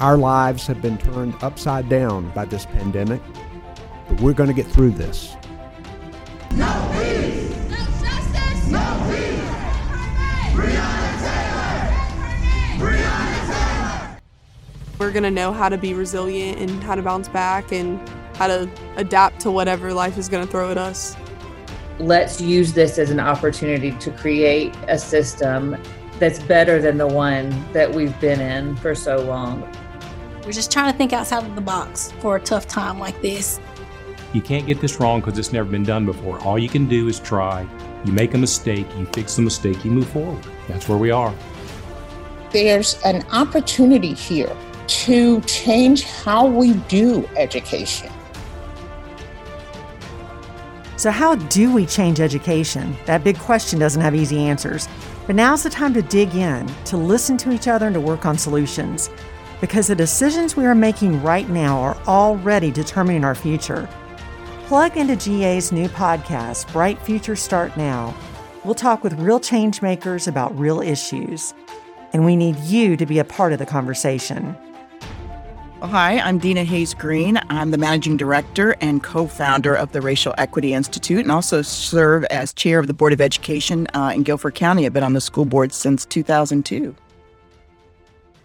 Our lives have been turned upside down by this pandemic, but we're going to get through this. No peace! No justice! No peace! Breonna Taylor! Breonna Taylor! We're going to know how to be resilient and how to bounce back and how to adapt to whatever life is going to throw at us. Let's use this as an opportunity to create a system that's better than the one that we've been in for so long. We're just trying to think outside of the box for a tough time like this. You can't get this wrong because it's never been done before. All you can do is try. You make a mistake, you fix the mistake, you move forward. That's where we are. There's an opportunity here to change how we do education. So, how do we change education? That big question doesn't have easy answers. But now's the time to dig in, to listen to each other, and to work on solutions. Because the decisions we are making right now are already determining our future. Plug into GA's new podcast, Bright Future Start Now. We'll talk with real change makers about real issues. And we need you to be a part of the conversation. Hi, I'm Deena Hayes Greene. I'm the managing director and co founder of the Racial Equity Institute and also serve as chair of the Board of Education uh, in Guilford County. I've been on the school board since 2002.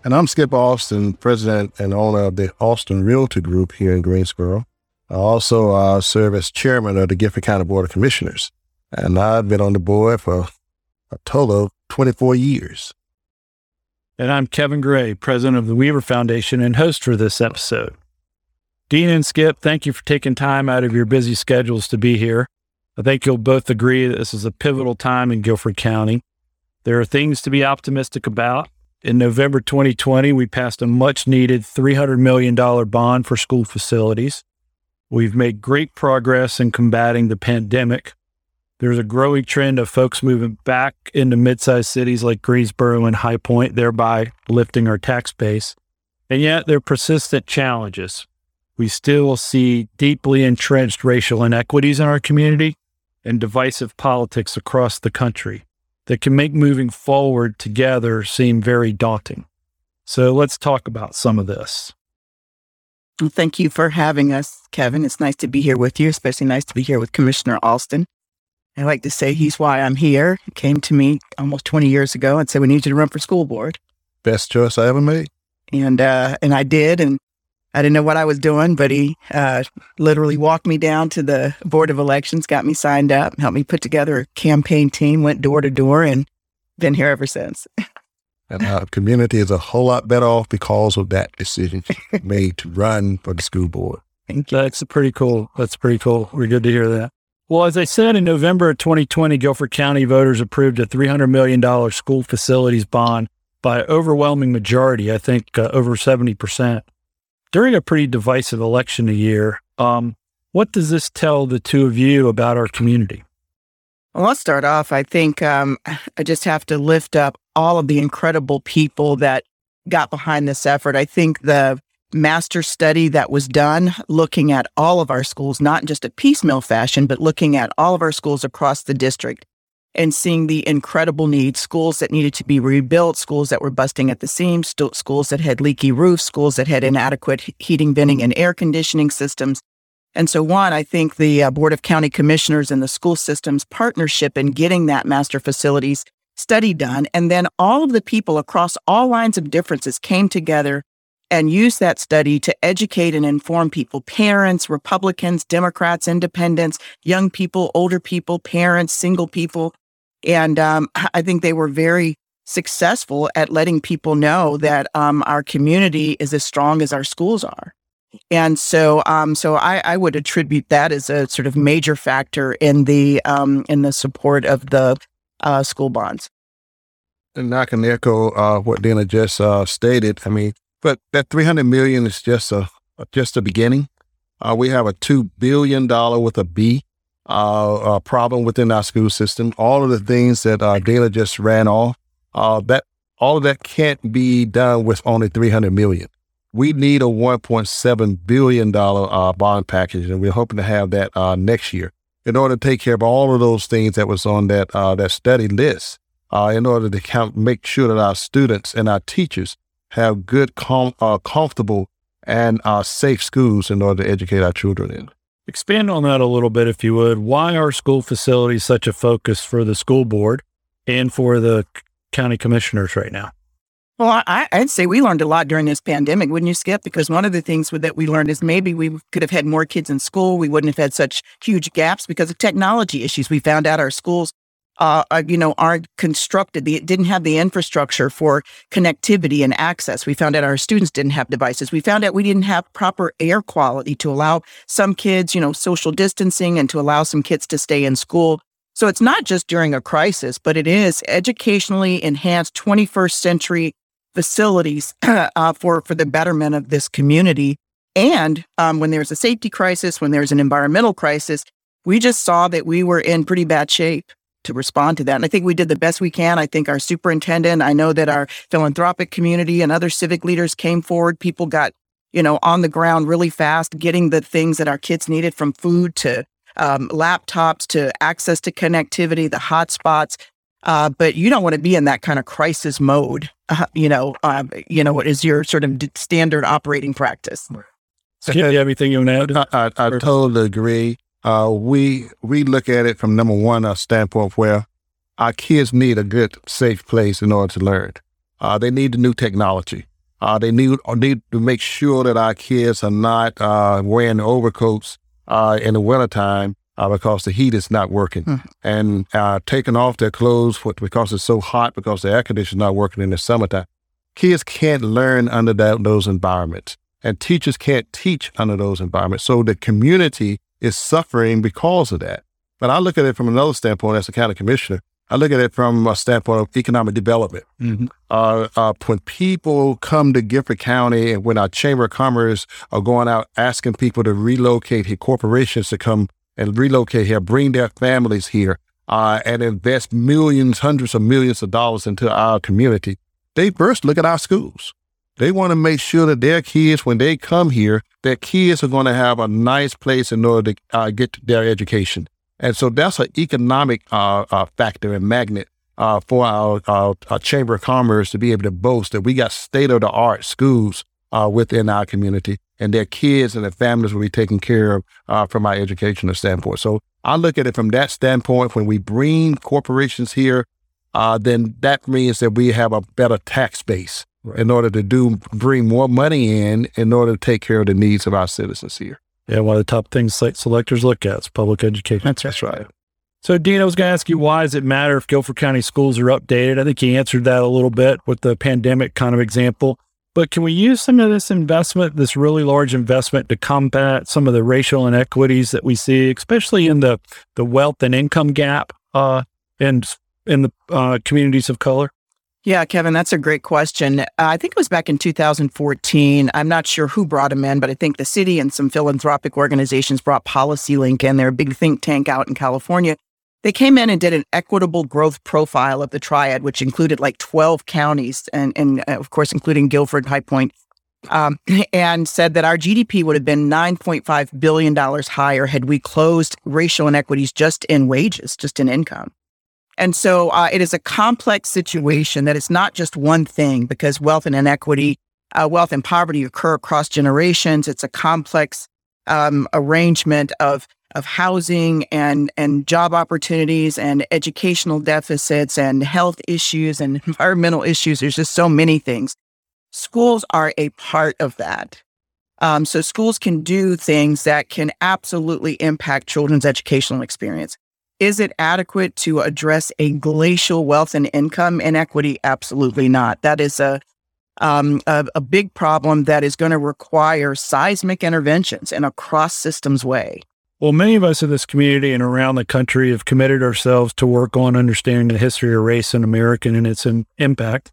And I'm Skip Alston, president and owner of the Alston Realty Group here in Greensboro. I also uh, serve as chairman of the Guilford County Board of Commissioners. And I've been on the board for a total of 24 years. And I'm Kevin Gray, president of the Weaver Foundation and host for this episode. Dean and Skip, thank you for taking time out of your busy schedules to be here. I think you'll both agree that this is a pivotal time in Guilford County. There are things to be optimistic about. In November 2020, we passed a much needed $300 million bond for school facilities. We've made great progress in combating the pandemic. There's a growing trend of folks moving back into mid-sized cities like Greensboro and High Point, thereby lifting our tax base. And yet there are persistent challenges. We still see deeply entrenched racial inequities in our community and divisive politics across the country that can make moving forward together seem very daunting. So let's talk about some of this. Well, thank you for having us, Kevin. It's nice to be here with you, especially nice to be here with Commissioner Alston. I like to say he's why I'm here. He came to me almost 20 years ago and said, We need you to run for school board. Best choice I ever made. And uh, and I did. And I didn't know what I was doing, but he uh, literally walked me down to the Board of Elections, got me signed up, helped me put together a campaign team, went door to door, and been here ever since. and our community is a whole lot better off because of that decision made to run for the school board. Thank you. That's pretty cool. That's pretty cool. We're good to hear that. Well, as I said, in November of 2020, Guilford County voters approved a $300 million school facilities bond by overwhelming majority, I think uh, over 70%. During a pretty divisive election a year, um, what does this tell the two of you about our community? Well, I'll start off. I think um, I just have to lift up all of the incredible people that got behind this effort. I think the master study that was done looking at all of our schools, not just a piecemeal fashion, but looking at all of our schools across the district and seeing the incredible needs schools that needed to be rebuilt, schools that were busting at the seams, st- schools that had leaky roofs, schools that had inadequate heating, venting, and air conditioning systems. And so, one, I think the uh, Board of County Commissioners and the school systems partnership in getting that master facilities study done, and then all of the people across all lines of differences came together and used that study to educate and inform people parents, Republicans, Democrats, independents, young people, older people, parents, single people. And um, I think they were very successful at letting people know that um, our community is as strong as our schools are. And so, um, so I, I, would attribute that as a sort of major factor in the um, in the support of the uh, school bonds. And I can echo uh, what Dana just uh, stated. I mean, but that 300 million is just a just a beginning. Uh, we have a two billion dollar with a B uh, problem within our school system. All of the things that uh, Dana just ran off, uh, that all of that can't be done with only 300 million. We need a 1.7 billion dollar uh, bond package, and we're hoping to have that uh, next year in order to take care of all of those things that was on that uh, that study list. Uh, in order to count, make sure that our students and our teachers have good, com- uh, comfortable, and uh, safe schools in order to educate our children in. Expand on that a little bit, if you would. Why are school facilities such a focus for the school board and for the county commissioners right now? Well, I, I'd say we learned a lot during this pandemic, wouldn't you, Skip? Because one of the things that we learned is maybe we could have had more kids in school. We wouldn't have had such huge gaps because of technology issues. We found out our schools, uh, you know, aren't constructed. They didn't have the infrastructure for connectivity and access. We found out our students didn't have devices. We found out we didn't have proper air quality to allow some kids, you know, social distancing and to allow some kids to stay in school. So it's not just during a crisis, but it is educationally enhanced 21st century facilities uh, for for the betterment of this community. And um, when there's a safety crisis, when there's an environmental crisis, we just saw that we were in pretty bad shape to respond to that. And I think we did the best we can. I think our superintendent, I know that our philanthropic community and other civic leaders came forward. People got, you know, on the ground really fast, getting the things that our kids needed from food to um, laptops to access to connectivity, the hotspots. Uh, but you don't want to be in that kind of crisis mode. Uh, you know, um, you know what is your sort of d- standard operating practice? Skip, you have anything you want to add? I, I, I totally agree. Uh, we we look at it from number one a standpoint where our kids need a good, safe place in order to learn. Uh, they need the new technology. Uh, they need need to make sure that our kids are not uh, wearing overcoats uh, in the wintertime uh, because the heat is not working mm. and uh, taking off their clothes for, because it's so hot because the air conditioner is not working in the summertime. Kids can't learn under that, those environments and teachers can't teach under those environments. So the community is suffering because of that. But I look at it from another standpoint as a county commissioner. I look at it from a standpoint of economic development. Mm-hmm. Uh, uh, when people come to Guilford County and when our Chamber of Commerce are going out asking people to relocate here, corporations to come and relocate here, bring their families here, uh, and invest millions, hundreds of millions of dollars into our community, they first look at our schools. They want to make sure that their kids, when they come here, their kids are going to have a nice place in order to uh, get their education. And so that's an economic uh, uh, factor and magnet uh, for our, our, our, Chamber of Commerce to be able to boast that we got state of the art schools uh, within our community and their kids and their families will be taken care of uh, from our educational standpoint. So I look at it from that standpoint. When we bring corporations here, then that means that we have a better tax base right. in order to do bring more money in in order to take care of the needs of our citizens here. Yeah, one of the top things site selectors look at is public education. That's, that's right. So, Dean, I was going to ask you why does it matter if Guilford County schools are updated? I think you answered that a little bit with the pandemic kind of example. But can we use some of this investment, this really large investment, to combat some of the racial inequities that we see, especially in the the wealth and income gap uh, in in the uh, communities of color? Yeah, Kevin, that's a great question. Uh, I think it was back in 2014. I'm not sure who brought them in, but I think the city and some philanthropic organizations brought PolicyLink in. They're a big think tank out in California. They came in and did an equitable growth profile of the triad, which included like 12 counties and, and uh, of course, including Guilford, High Point, um, and said that our GDP would have been $9.5 billion higher had we closed racial inequities just in wages, just in income. And so uh, it is a complex situation that is not just one thing because wealth and inequity, uh, wealth and poverty occur across generations. It's a complex um, arrangement of of housing and and job opportunities and educational deficits and health issues and environmental issues. There's just so many things. Schools are a part of that. Um, so schools can do things that can absolutely impact children's educational experience. Is it adequate to address a glacial wealth and income inequity? Absolutely not. That is a um, a, a big problem that is going to require seismic interventions in a cross systems way. Well, many of us in this community and around the country have committed ourselves to work on understanding the history of race in America and its in- impact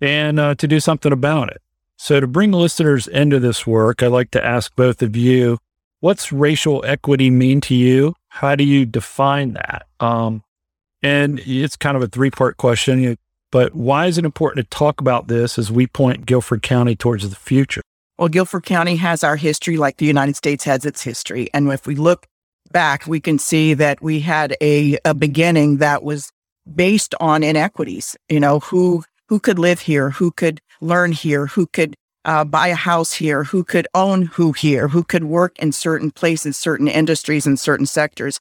and uh, to do something about it. So, to bring listeners into this work, I'd like to ask both of you what's racial equity mean to you? How do you define that? Um, and it's kind of a three part question, but why is it important to talk about this as we point Guilford County towards the future? Well, Guilford County has our history like the United States has its history. And if we look back, we can see that we had a, a beginning that was based on inequities. You know, who who could live here, who could learn here, who could uh, buy a house here, who could own who here, who could work in certain places, certain industries, and certain sectors.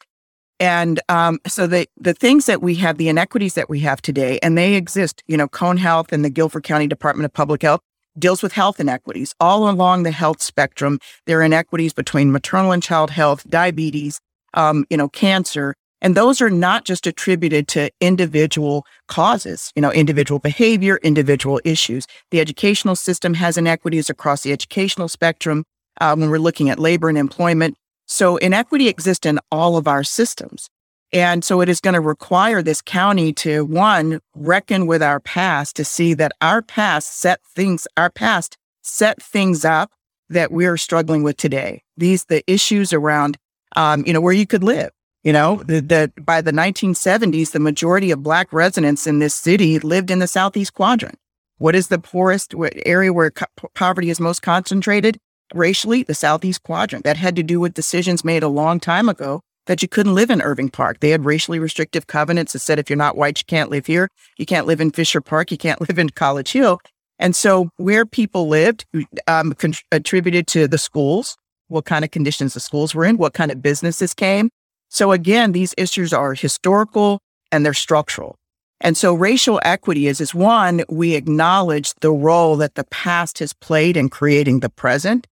And um, so the the things that we have, the inequities that we have today, and they exist. You know, Cone Health and the Guilford County Department of Public Health deals with health inequities all along the health spectrum. There are inequities between maternal and child health, diabetes, um, you know, cancer, and those are not just attributed to individual causes, you know, individual behavior, individual issues. The educational system has inequities across the educational spectrum. Uh, when we're looking at labor and employment, so inequity exists in all of our systems. And so it is going to require this county to one, reckon with our past to see that our past set things, our past set things up that we're struggling with today. These, the issues around, um, you know, where you could live. You know, the, by the 1970s, the majority of Black residents in this city lived in the Southeast quadrant. What is the poorest area where co- poverty is most concentrated? racially the southeast quadrant. That had to do with decisions made a long time ago that you couldn't live in Irving Park. They had racially restrictive covenants that said if you're not white, you can't live here. You can't live in Fisher Park. You can't live in College Hill. And so where people lived um, attributed to the schools, what kind of conditions the schools were in, what kind of businesses came. So again, these issues are historical and they're structural. And so racial equity is, is one, we acknowledge the role that the past has played in creating the present.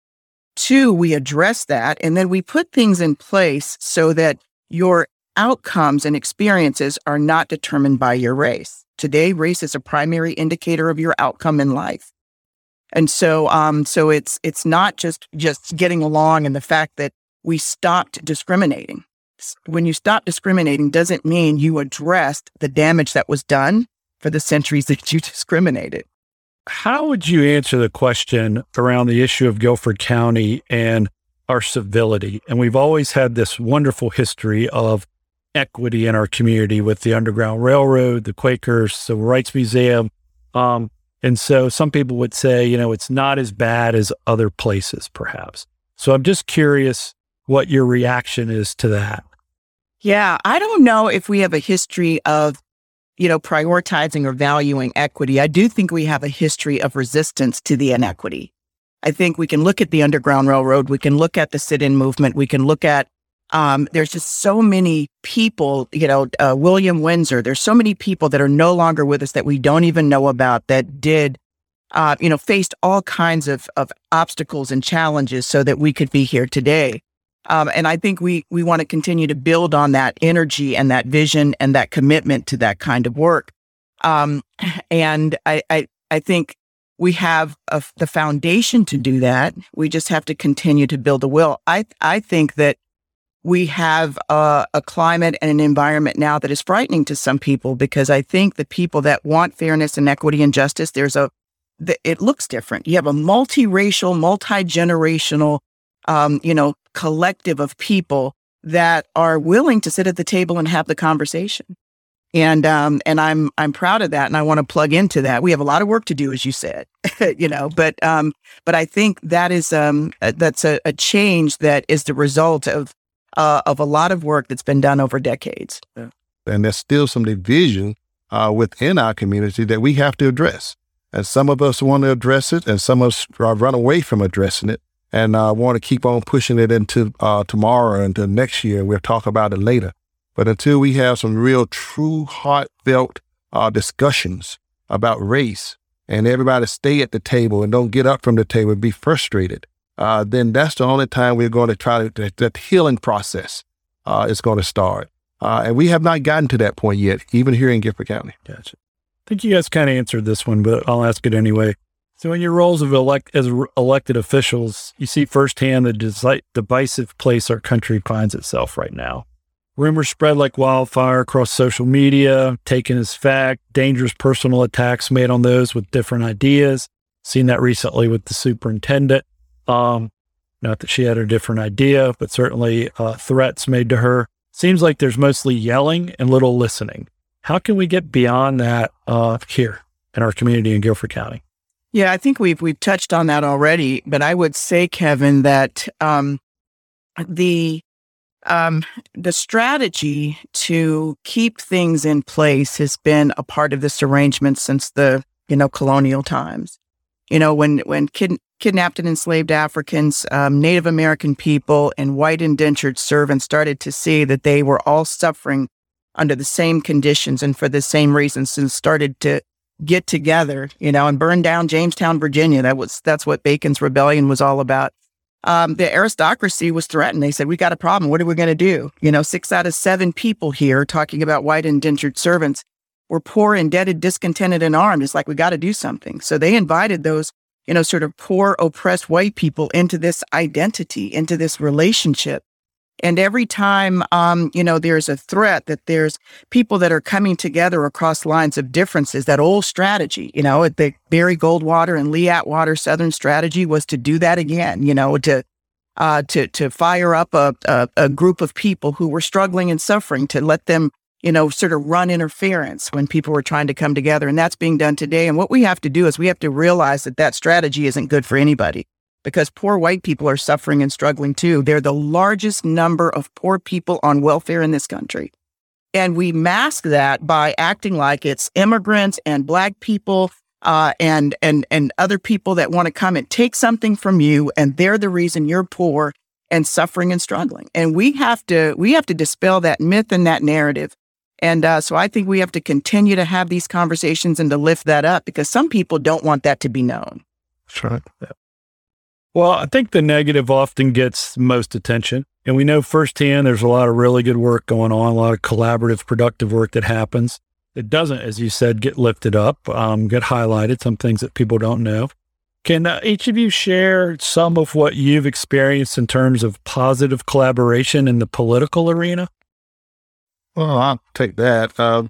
Two, we address that and then we put things in place so that your outcomes and experiences are not determined by your race. Today, race is a primary indicator of your outcome in life. And so, um, so it's, it's not just, just getting along and the fact that we stopped discriminating. When you stop discriminating doesn't mean you addressed the damage that was done for the centuries that you discriminated. How would you answer the question around the issue of Guilford County and our civility? And we've always had this wonderful history of equity in our community with the Underground Railroad, the Quakers, Civil Rights Museum. Um, and so some people would say, you know, it's not as bad as other places, perhaps. So I'm just curious what your reaction is to that. Yeah, I don't know if we have a history of you know, prioritizing or valuing equity, I do think we have a history of resistance to the inequity. I think we can look at the Underground Railroad, we can look at the sit-in movement, we can look at um, there's just so many people, you know, uh, William Windsor. There's so many people that are no longer with us that we don't even know about that did, uh, you know, faced all kinds of of obstacles and challenges so that we could be here today. Um, and I think we we want to continue to build on that energy and that vision and that commitment to that kind of work. Um, and I, I, I think we have a, the foundation to do that. We just have to continue to build the will. I I think that we have a, a climate and an environment now that is frightening to some people because I think the people that want fairness and equity and justice, there's a it looks different. You have a multiracial, multi generational, um, you know, collective of people that are willing to sit at the table and have the conversation. And um, and I'm I'm proud of that, and I want to plug into that. We have a lot of work to do, as you said, you know. But um, but I think that is um, uh, that's a, a change that is the result of uh, of a lot of work that's been done over decades. Yeah. And there's still some division uh, within our community that we have to address. And some of us want to address it, and some of us run away from addressing it and I uh, want to keep on pushing it into uh, tomorrow and next year. We'll talk about it later. But until we have some real, true, heartfelt uh, discussions about race, and everybody stay at the table and don't get up from the table and be frustrated, uh, then that's the only time we're going to try to that healing process uh, is going to start. Uh, and we have not gotten to that point yet, even here in Guilford County. Gotcha. I think you guys kind of answered this one, but I'll ask it anyway. So, in your roles of elect as elected officials, you see firsthand the divisive place our country finds itself right now. Rumors spread like wildfire across social media, taken as fact, dangerous personal attacks made on those with different ideas. Seen that recently with the superintendent. Um, not that she had a different idea, but certainly uh, threats made to her. Seems like there's mostly yelling and little listening. How can we get beyond that uh, here in our community in Guilford County? Yeah, I think we've we've touched on that already, but I would say, Kevin, that um, the um, the strategy to keep things in place has been a part of this arrangement since the you know, colonial times. You know, when when kid, kidnapped and enslaved Africans, um, Native American people, and white indentured servants started to see that they were all suffering under the same conditions and for the same reasons, and started to get together, you know, and burn down Jamestown, Virginia. That was that's what Bacon's rebellion was all about. Um, the aristocracy was threatened. They said, "We got a problem. What are we going to do?" You know, six out of seven people here talking about white indentured servants were poor, indebted, discontented, and armed. It's like we got to do something. So they invited those, you know, sort of poor, oppressed white people into this identity, into this relationship. And every time, um, you know, there's a threat that there's people that are coming together across lines of differences. That old strategy, you know, the Barry Goldwater and Lee Atwater Southern strategy was to do that again. You know, to uh, to to fire up a, a a group of people who were struggling and suffering, to let them, you know, sort of run interference when people were trying to come together, and that's being done today. And what we have to do is we have to realize that that strategy isn't good for anybody because poor white people are suffering and struggling too. They're the largest number of poor people on welfare in this country. And we mask that by acting like it's immigrants and black people uh, and and and other people that want to come and take something from you, and they're the reason you're poor and suffering and struggling. And we have to we have to dispel that myth and that narrative. And uh, so I think we have to continue to have these conversations and to lift that up because some people don't want that to be known. That's right. Yeah. Well, I think the negative often gets most attention. And we know firsthand there's a lot of really good work going on, a lot of collaborative, productive work that happens. It doesn't, as you said, get lifted up, um, get highlighted, some things that people don't know. Can uh, each of you share some of what you've experienced in terms of positive collaboration in the political arena? Well, I'll take that. Uh,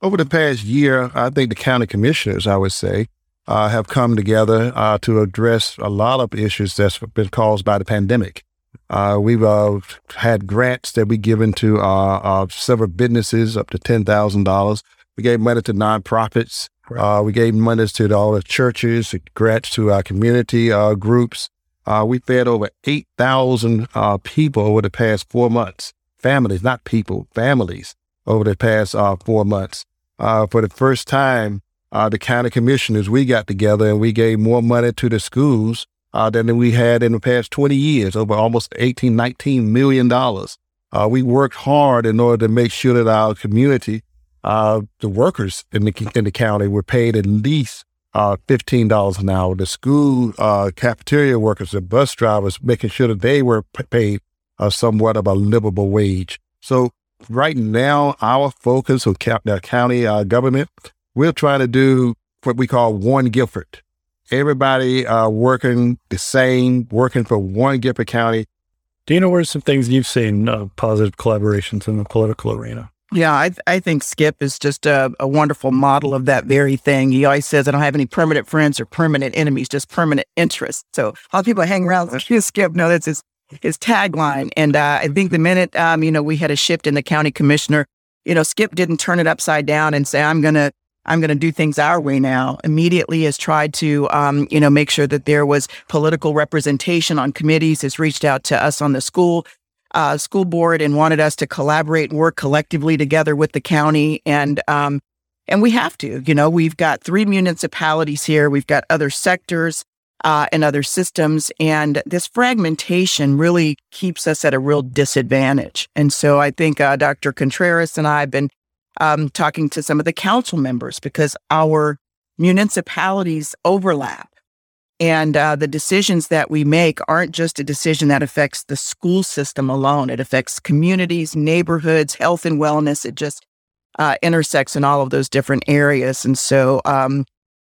over the past year, I think the county commissioners, I would say, uh, have come together uh, to address a lot of issues that's been caused by the pandemic. Uh, we've uh, had grants that we given to uh, several businesses up to ten thousand dollars. We gave money to nonprofits. Uh, we gave money to all the churches, grants to our community groups. we fed over eight thousand people over the past four months. Families, not people, families over the past four months. for the first time, uh, the county commissioners, we got together and we gave more money to the schools uh, than we had in the past 20 years, over almost 18, 19 million dollars. Uh, we worked hard in order to make sure that our community, uh, the workers in the in the county, were paid at least uh, fifteen dollars an hour. The school uh, cafeteria workers, the bus drivers, making sure that they were paid somewhat of a livable wage. So right now, our focus of the county government we're trying to do what we call one Guilford. Everybody uh, working the same, working for one Guilford County. Do you know where some things you've seen uh, positive collaborations in the political arena? Yeah, I, th- I think Skip is just a, a, wonderful model of that very thing. He always says, I don't have any permanent friends or permanent enemies, just permanent interests. So a lot of people hang around with Skip. No, that's his, his tagline. And uh, I think the minute, um, you know, we had a shift in the county commissioner, you know, Skip didn't turn it upside down and say, I'm going to I'm going to do things our way now. Immediately has tried to, um, you know, make sure that there was political representation on committees. Has reached out to us on the school uh, school board and wanted us to collaborate and work collectively together with the county. And um, and we have to. You know, we've got three municipalities here. We've got other sectors uh, and other systems, and this fragmentation really keeps us at a real disadvantage. And so I think uh, Dr. Contreras and I have been um, talking to some of the council members because our municipalities overlap. And uh, the decisions that we make aren't just a decision that affects the school system alone. It affects communities, neighborhoods, health and wellness. It just uh, intersects in all of those different areas. And so, um,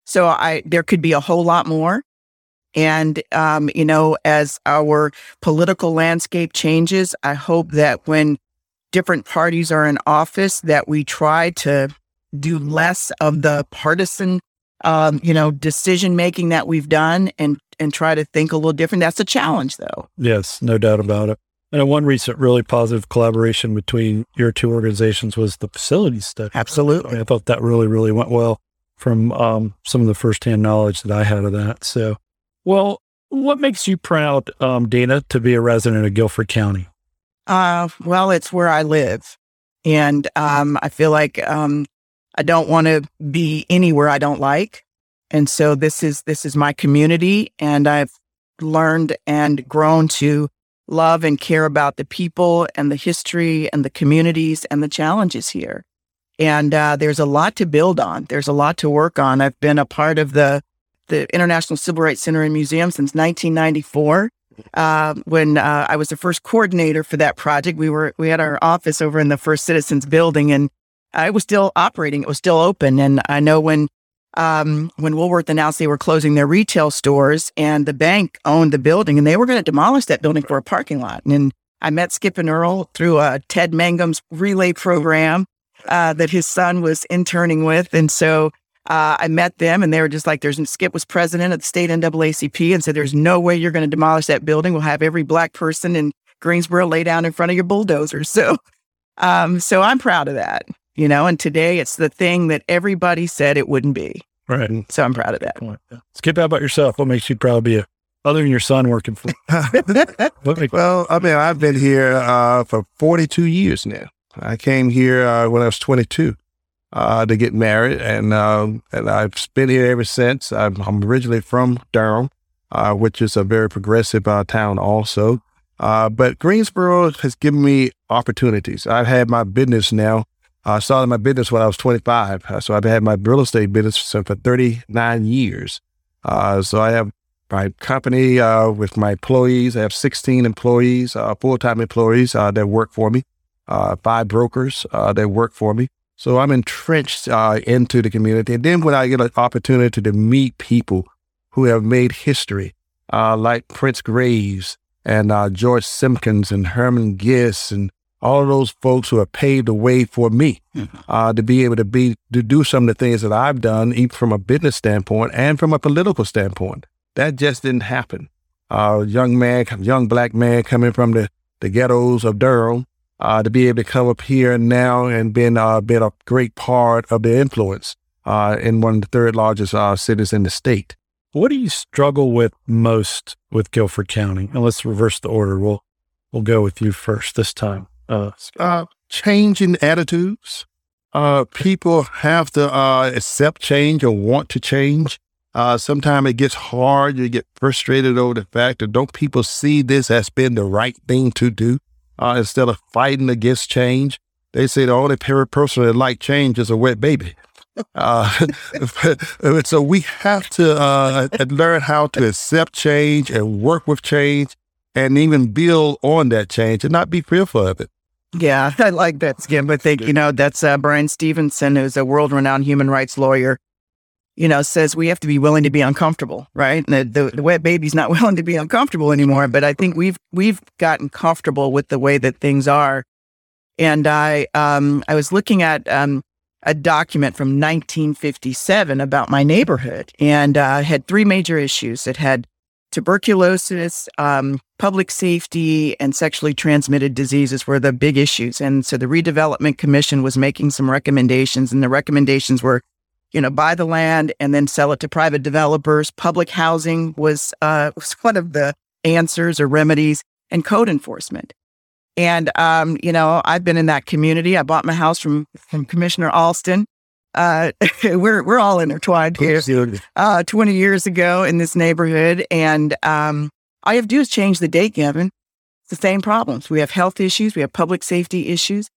so I there could be a whole lot more. And um, you know, as our political landscape changes, I hope that when different parties are in office that we try to do less of the partisan um, you know decision making that we've done and and try to think a little different. That's a challenge though. Yes no doubt about it. And one recent really positive collaboration between your two organizations was the facilities study. Absolutely. I, mean, I thought that really really went well from um, some of the firsthand knowledge that i had of that. So well what makes you proud um, dana to be a resident of guilford county uh, well, it's where I live. And um, I feel like um, I don't want to be anywhere I don't like. And so this is this is my community and I've learned and grown to love and care about the people and the history and the communities and the challenges here. And uh, there's a lot to build on. There's a lot to work on. I've been a part of the the International Civil Rights Center and Museum since 1994. Uh, when uh, I was the first coordinator for that project, we were we had our office over in the First Citizens Building, and I was still operating. It was still open. And I know when um, when Woolworth announced they were closing their retail stores, and the bank owned the building, and they were going to demolish that building for a parking lot. And I met Skip and Earl through uh, Ted Mangum's relay program uh, that his son was interning with, and so uh, I met them and they were just like, there's Skip was president of the state NAACP and said, there's no way you're going to demolish that building. We'll have every black person in Greensboro lay down in front of your bulldozer. So, um, so I'm proud of that, you know, and today it's the thing that everybody said it wouldn't be. Right. So I'm proud of that. Skip, how about yourself? What makes you proud to be a, other than your son working for? well, I mean, I've been here uh, for 42 years now. I came here uh, when I was 22 uh, to get married, and um, and I've been here ever since. I'm, I'm originally from Durham, uh, which is a very progressive uh, town, also. Uh, but Greensboro has given me opportunities. I've had my business now. I started my business when I was 25, uh, so I've had my real estate business for 39 years. Uh, so I have my company with my employees. I have 16 employees, full time employees that work for me. five brokers that work for me. So I'm entrenched uh, into the community. And then when I get an opportunity to meet people who have made history, uh, like Prince Graves and uh, George Simkins and Herman Giss and all of those folks who have paved the way for me mm-hmm. uh, to be able to be to do some of the things that I've done, even from a business standpoint and from a political standpoint. That just didn't happen. A young man, young black man coming from the, the ghettos of Durham, uh, to be able to come up here now and been uh, been a great part of the influence uh, in one of the third largest uh, cities in the state. What do you struggle with most with Guilford County? And let's reverse the order. We'll we'll go with you first this time. Uh, uh, changing attitudes. people have to accept change or want to change. sometimes it gets hard. You get frustrated over the fact that don't people see this as being the right thing to do? Uh, instead of fighting against change. They say the only person that like change is a wet baby. Uh, so we have to uh, learn how to accept change and work with change and even build on that change and not be fearful of it. Yeah, I like that, Skip. I think, you know, that's uh, Bryan Stevenson, who's a world renowned human rights lawyer you know, says we have to be willing to be uncomfortable, right? The, the, the, wet baby's not willing to be uncomfortable anymore, but I think we've we've gotten comfortable with the way that things are. And I um, I was looking at um, a document from 1957 about my neighborhood, and uh, had three major issues. It had tuberculosis, um, public safety, and sexually transmitted diseases were the big issues. And so the Redevelopment Commission was making some recommendations, and the recommendations were you know, buy the land and then sell it to private developers. Public housing was uh, was one of the answers or remedies, and code enforcement. And um, you know, I've been in that community. I bought my house from from Commissioner Alston. Uh, we're we're all intertwined here. Uh, Twenty years ago in this neighborhood, and um, all you have to do is change the date, Kevin. It's the same problems. We have health issues. We have public safety issues.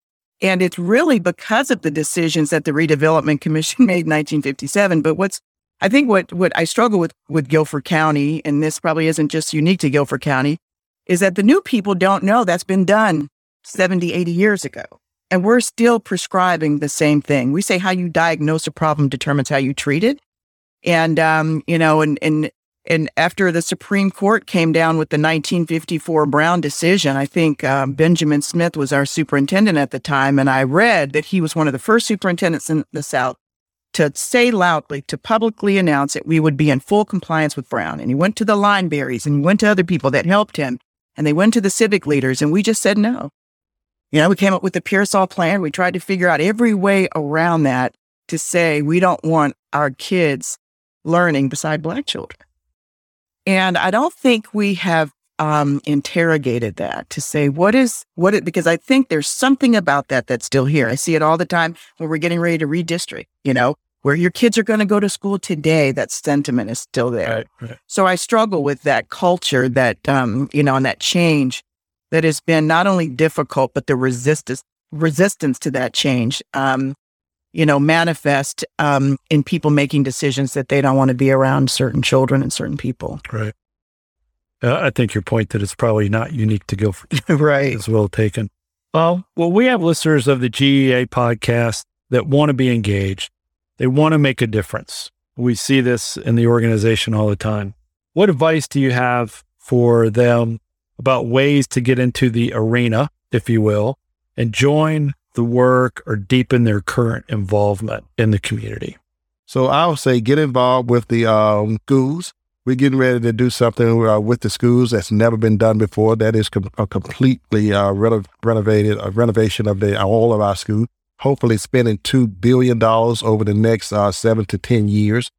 And it's really because of the decisions that the Redevelopment Commission made in 1957. But what's, I think what, what I struggle with with Guilford County, and this probably isn't just unique to Guilford County, is that the new people don't know that's been done 70, 80 years ago. And we're still prescribing the same thing. We say how you diagnose a problem determines how you treat it. And, um, you know, and, and and after the Supreme Court came down with the 1954 Brown decision, I think um, Benjamin Smith was our superintendent at the time. And I read that he was one of the first superintendents in the South to say loudly, to publicly announce that we would be in full compliance with Brown. And he went to the Lineberries and he went to other people that helped him. And they went to the civic leaders, and we just said no. You know, we came up with the Pearsall plan. We tried to figure out every way around that to say we don't want our kids learning beside Black children. And I don't think we have um, interrogated that to say what is what it because I think there's something about that that's still here. I see it all the time when we're getting ready to redistrict. You know, where your kids are going to go to school today, that sentiment is still there. Right, right. So I struggle with that culture that, um, you know, and that change that has been not only difficult, but the resistance, resistance to that change, um, you know, manifest um, in people making decisions that they don't want to be around certain children and certain people. Right. Uh, I think your point that it's probably not unique to Guilford right. is well taken. Well, well, we have listeners of the GEA podcast that want to be engaged. They want to make a difference. We see this in the organization all the time. What advice do you have for them about ways to get into the arena, if you will, and join the work or deepen their current involvement in the community? So I would say get involved with the um, schools. We're getting ready to do something uh, with the schools that's never been done before. That is com- a completely uh, reno- renovated a renovation of the all of our schools. Hopefully, spending two billion dollars over the next uh, seven to ten years.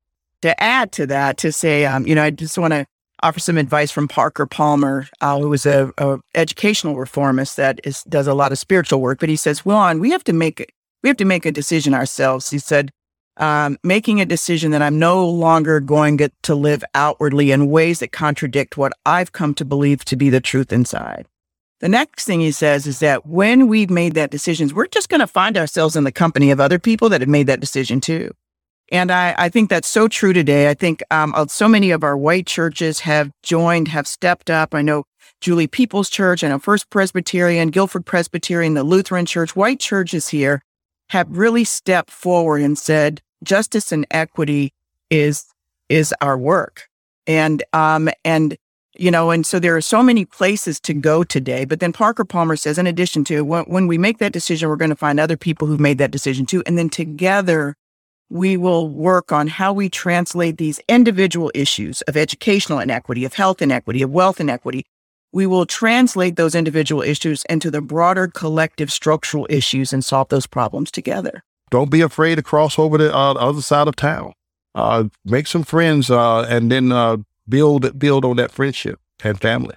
To add to that, to say, um, you know, I just want to offer some advice from Parker Palmer, uh, who was a, a, educational reformist that is does a lot of spiritual work. But he says, "Juan, we have to make we have to make a decision ourselves." He said, um, "Making a decision that I'm no longer going to live outwardly in ways that contradict what I've come to believe to be the truth inside." The next thing he says is that when we've made that decision, we're just going to find ourselves in the company of other people that have made that decision too. And I, I think that's so true today. I think um, so many of our white churches have joined, have stepped up. I know Julie People's Church, I know First Presbyterian, Guilford Presbyterian, the Lutheran Church, white churches here have really stepped forward and said justice and equity is is our work. And um and you know, and so there are so many places to go today. But then Parker Palmer says, in addition to when, when we make that decision, we're going to find other people who've made that decision too. And then together we will work on how we translate these individual issues of educational inequity, of health inequity, of wealth inequity. We will translate those individual issues into the broader collective structural issues and solve those problems together. Don't be afraid to cross over to uh, the other side of town. Uh, make some friends uh, and then uh, build build on that friendship and family.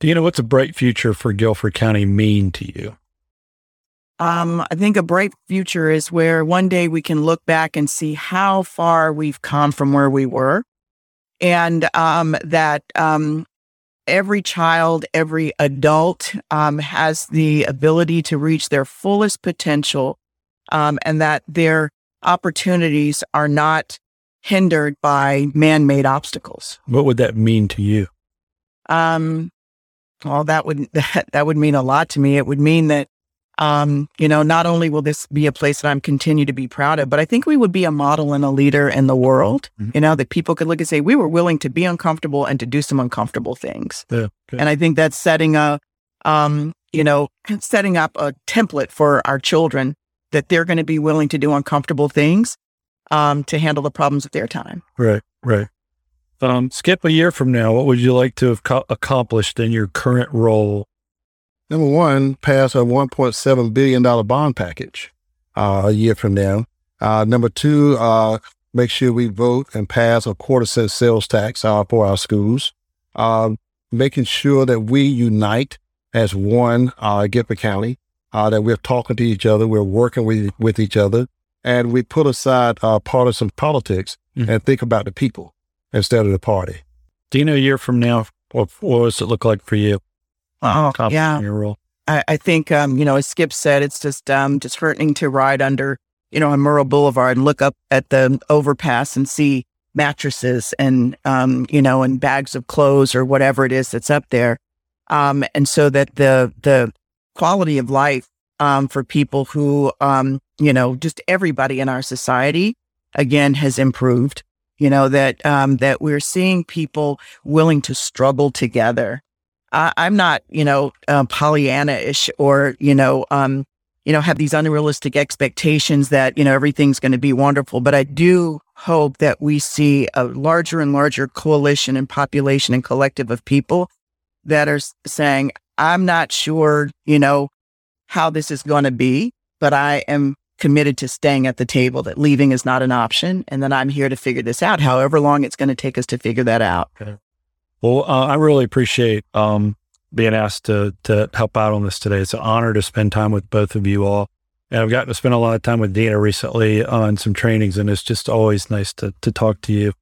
Do you know what's a bright future for Guilford County mean to you? Um, I think a bright future is where one day we can look back and see how far we've come from where we were, and um, that um, every child, every adult um, has the ability to reach their fullest potential, um, and that their opportunities are not hindered by man-made obstacles. What would that mean to you? Um, well, that would that, that would mean a lot to me. It would mean that um, you know, not only will this be a place that I'm continue to be proud of, but I think we would be a model and a leader in the world. Mm-hmm. You know, that people could look and say we were willing to be uncomfortable and to do some uncomfortable things. Yeah, okay. And I think that's setting a, um, you know, setting up a template for our children that they're going to be willing to do uncomfortable things um, to handle the problems of their time. Right, right. Um, skip a year from now, what would you like to have co- accomplished in your current role Number one, pass a $1.7 billion bond package uh, a year from now. Uh, number two, uh, make sure we vote and pass a quarter cent sales tax uh, for our schools. Um, making sure that we unite as one uh, County, uh, that we're talking to each other, we're working with, with each other, and we put aside uh, partisan politics mm-hmm. and think about the people instead of the party. Do you know a year from now, what, what does it look like for you? Oh, yeah. I, I think, um, you know, as Skip said, it's just um, disheartening to ride under, you know, on Murrow Boulevard and look up at the overpass and see mattresses and, um, you know, and bags of clothes or whatever it is that's up there. Um, and so that the the quality of life um, for people who, um, you know, just everybody in our society, again, has improved. You know that um, that we're seeing people willing to struggle together I, am not, you know, uh, Pollyanna-ish or, you know, um, you know, have these unrealistic expectations that, you know, everything's going to be wonderful. But I do hope that we see a larger and larger coalition and population and collective of people that are saying, I'm not sure, you know, how this is going to be, but I am committed to staying at the table, that leaving is not an option, and that I'm here to figure this out, however long it's going to take us to figure that out. Okay. Well, uh, I really appreciate um, being asked to to help out on this today. It's an honor to spend time with both of you all. And I've gotten to spend a lot of time with Deena recently on some trainings, and it's just always nice to, to talk to you.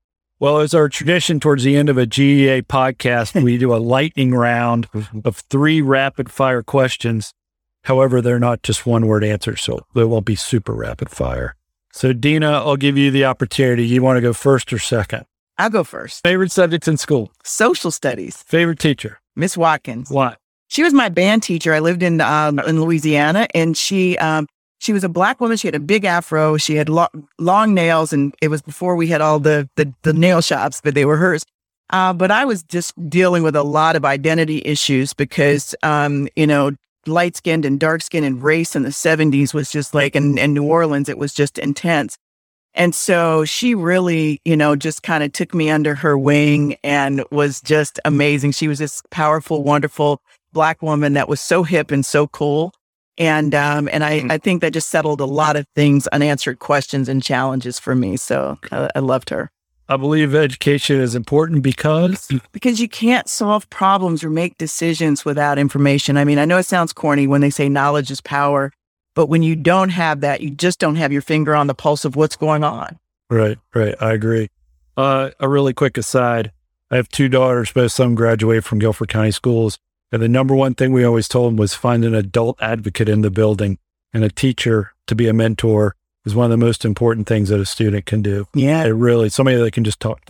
Well, as our tradition towards the end of a GEA podcast, we do a lightning round of three rapid fire questions. However, they're not just one word answers, so they won't be super rapid fire. So, Deena, I'll give you the opportunity. You want to go first or second? I'll go first. Favorite subjects in school? Social studies. Favorite teacher? Miss Watkins. What? She was my band teacher. I lived in um, in Louisiana, and she um, she was a black woman. She had a big afro. She had lo- long nails, and it was before we had all the the, the nail shops, but they were hers. Uh, but I was just dealing with a lot of identity issues because, um, you know, light skinned and dark skinned and race in the 70s was just like, in, in New Orleans, it was just intense. And so she really, you know, just kind of took me under her wing and was just amazing. She was this powerful, wonderful black woman that was so hip and so cool. And um, and I, I think that just settled a lot of things, unanswered questions and challenges for me. So I, I loved her. I believe education is important because because you can't solve problems or make decisions without information. I mean, I know it sounds corny when they say knowledge is power, but when you don't have that, you just don't have your finger on the pulse of what's going on. Right, right. I agree. Uh, a really quick aside I have two daughters, both some graduate from Guilford County schools. And the number one thing we always told them was find an adult advocate in the building and a teacher to be a mentor is one of the most important things that a student can do. Yeah. It really, somebody that can just talk,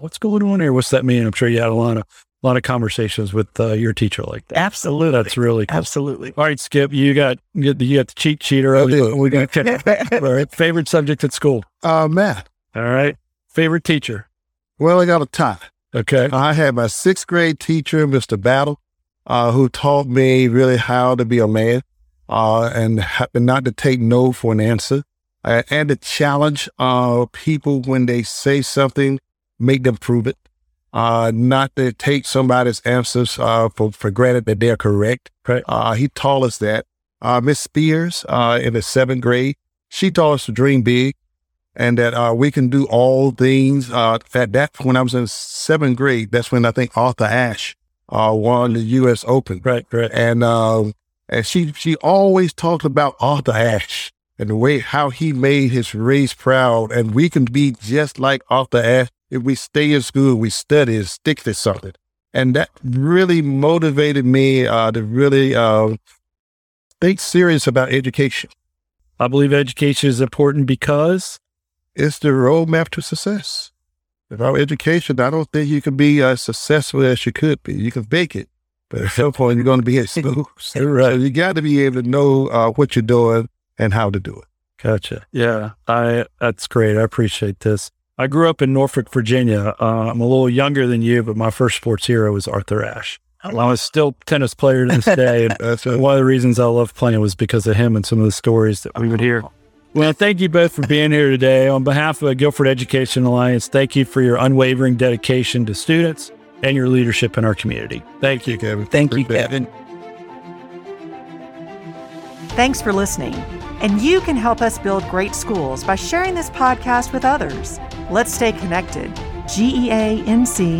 what's going on here? What's that mean? I'm sure you had a lot of, a lot of conversations with uh, your teacher like that. Absolutely. That's really cool. Absolutely. All right, Skip, you got, you got the, you got the cheat sheeter. I'll do it. We got, all right. Favorite subject at school? Uh, math. All right. Favorite teacher? Well, I got a tie. Okay. I had my sixth grade teacher, Mr. Battle, uh, who taught me really how to be a man uh, and ha- not to take no for an answer uh, and to challenge uh, people when they say something, make them prove it. Uh, not to take somebody's answers uh, for, for granted that they're correct. Right. Uh, he taught us that. Uh, Miss Spears uh, in the seventh grade, she taught us to dream big and that uh, we can do all things. Uh, at that when I was in seventh grade, that's when I think Arthur Ashe uh, won the U.S. Open. Right, right. And um, and she she always talked about Arthur Ashe and the way how he made his race proud, and we can be just like Arthur Ashe if we stay in school, we study, and stick to something. And that really motivated me uh, to really uh, think serious about education. I believe education is important because it's the roadmap to success. Without education, I don't think you can be as successful as you could be. You can fake it, but at some point you're going to be at school. So, Right. so you got to be able to know uh, what you're doing and how to do it. Gotcha. Yeah, I that's great. I appreciate this. I grew up in Norfolk, Virginia. Uh, I'm a little younger than you, but my first sports hero was Arthur Ashe. I was still a tennis player to this day. And That's right. one of the reasons I love playing was because of him and some of the stories that we would hear. Well, thank you both for being here today. On behalf of the Guilford Education Alliance, thank you for your unwavering dedication to students and your leadership in our community. Thank you, Kevin. Thank you, Appreciate it. Kevin. Thanks for listening. And you can help us build great schools by sharing this podcast with others. Let's stay connected. geanc.org.